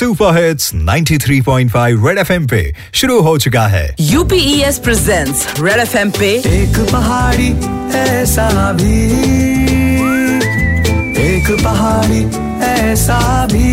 Super hits 93.5 Red FM पे शुरू हो चुका है। यूपीएस प्रेजेंट्स रेड एफएम पे। एक पहाड़ी ऐसा भी। एक पहाड़ी ऐसा भी।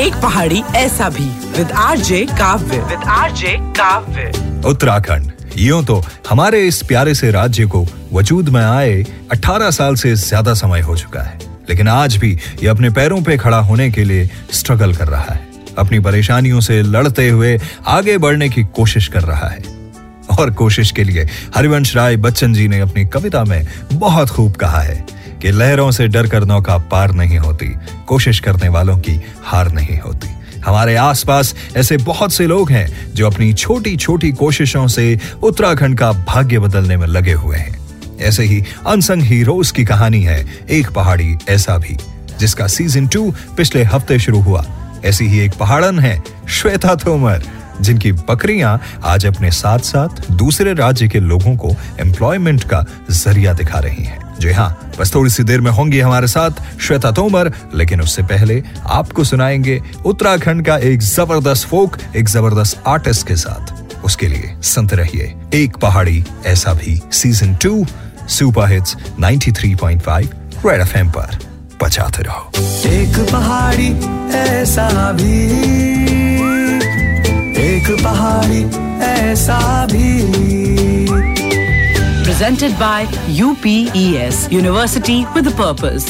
एक पहाड़ी ऐसा भी। With RJ Kavya with RJ Kavya Uttarakhand यूँ तो हमारे इस प्यारे से राज्य को वजूद में आए 18 साल से ज़्यादा समय हो चुका है। लेकिन आज भी ये अपने पैरों पे खड़ा होने के लिए स्ट्रगल कर रहा है। अपनी परेशानियों से लड़ते हुए आगे बढ़ने की कोशिश कर रहा है। और कोशिश के लिए हरिवंश राय बच्चन जी ने अपनी कविता में बहुत खूब कहा है कि लहरों से डर कर नौका पार नहीं होती, कोशिश करने वालों की हार नहीं होती। हमारे आसपास ऐसे बहुत से लोग हैं जो अपनी छोटी छोटी कोशिशों से उत्तराखंड का भाग्य बदलने में लगे हुए हैं। ऐसे ही अनसंग हीरोज की कहानी है एक पहाड़ी ऐसा भी, जिसका सीज़न टू पिछले हफ़्ते शुरू हुआ। ऐसी ही एक पहाड़न है श्वेता तोमर, जिनकी बकरियाँ आज अपने साथ साथ दूसरे राज्य के लोगों को एम्प्लॉयमेंट का ज़रिया दिखा रही हैं। जी हाँ बस थोड़ी सी देर में होंगी हमारे साथ श्वेता तोमर, लेकिन उससे पहले आपको सुनाएँगे उत्तराखंड का एक ज़बरदस्त फोक, एक ज़बरदस्त आर्टिस्ट के साथ। उसके लिए संत रहिए, एक पहाड़ी ऐसा भी season two super hits 93.5 Red FM पर बचाते रहो एक पहाड़ी ऐसा भी एक पहाड़ी ऐसा भी presented by UPES University with a Purpose.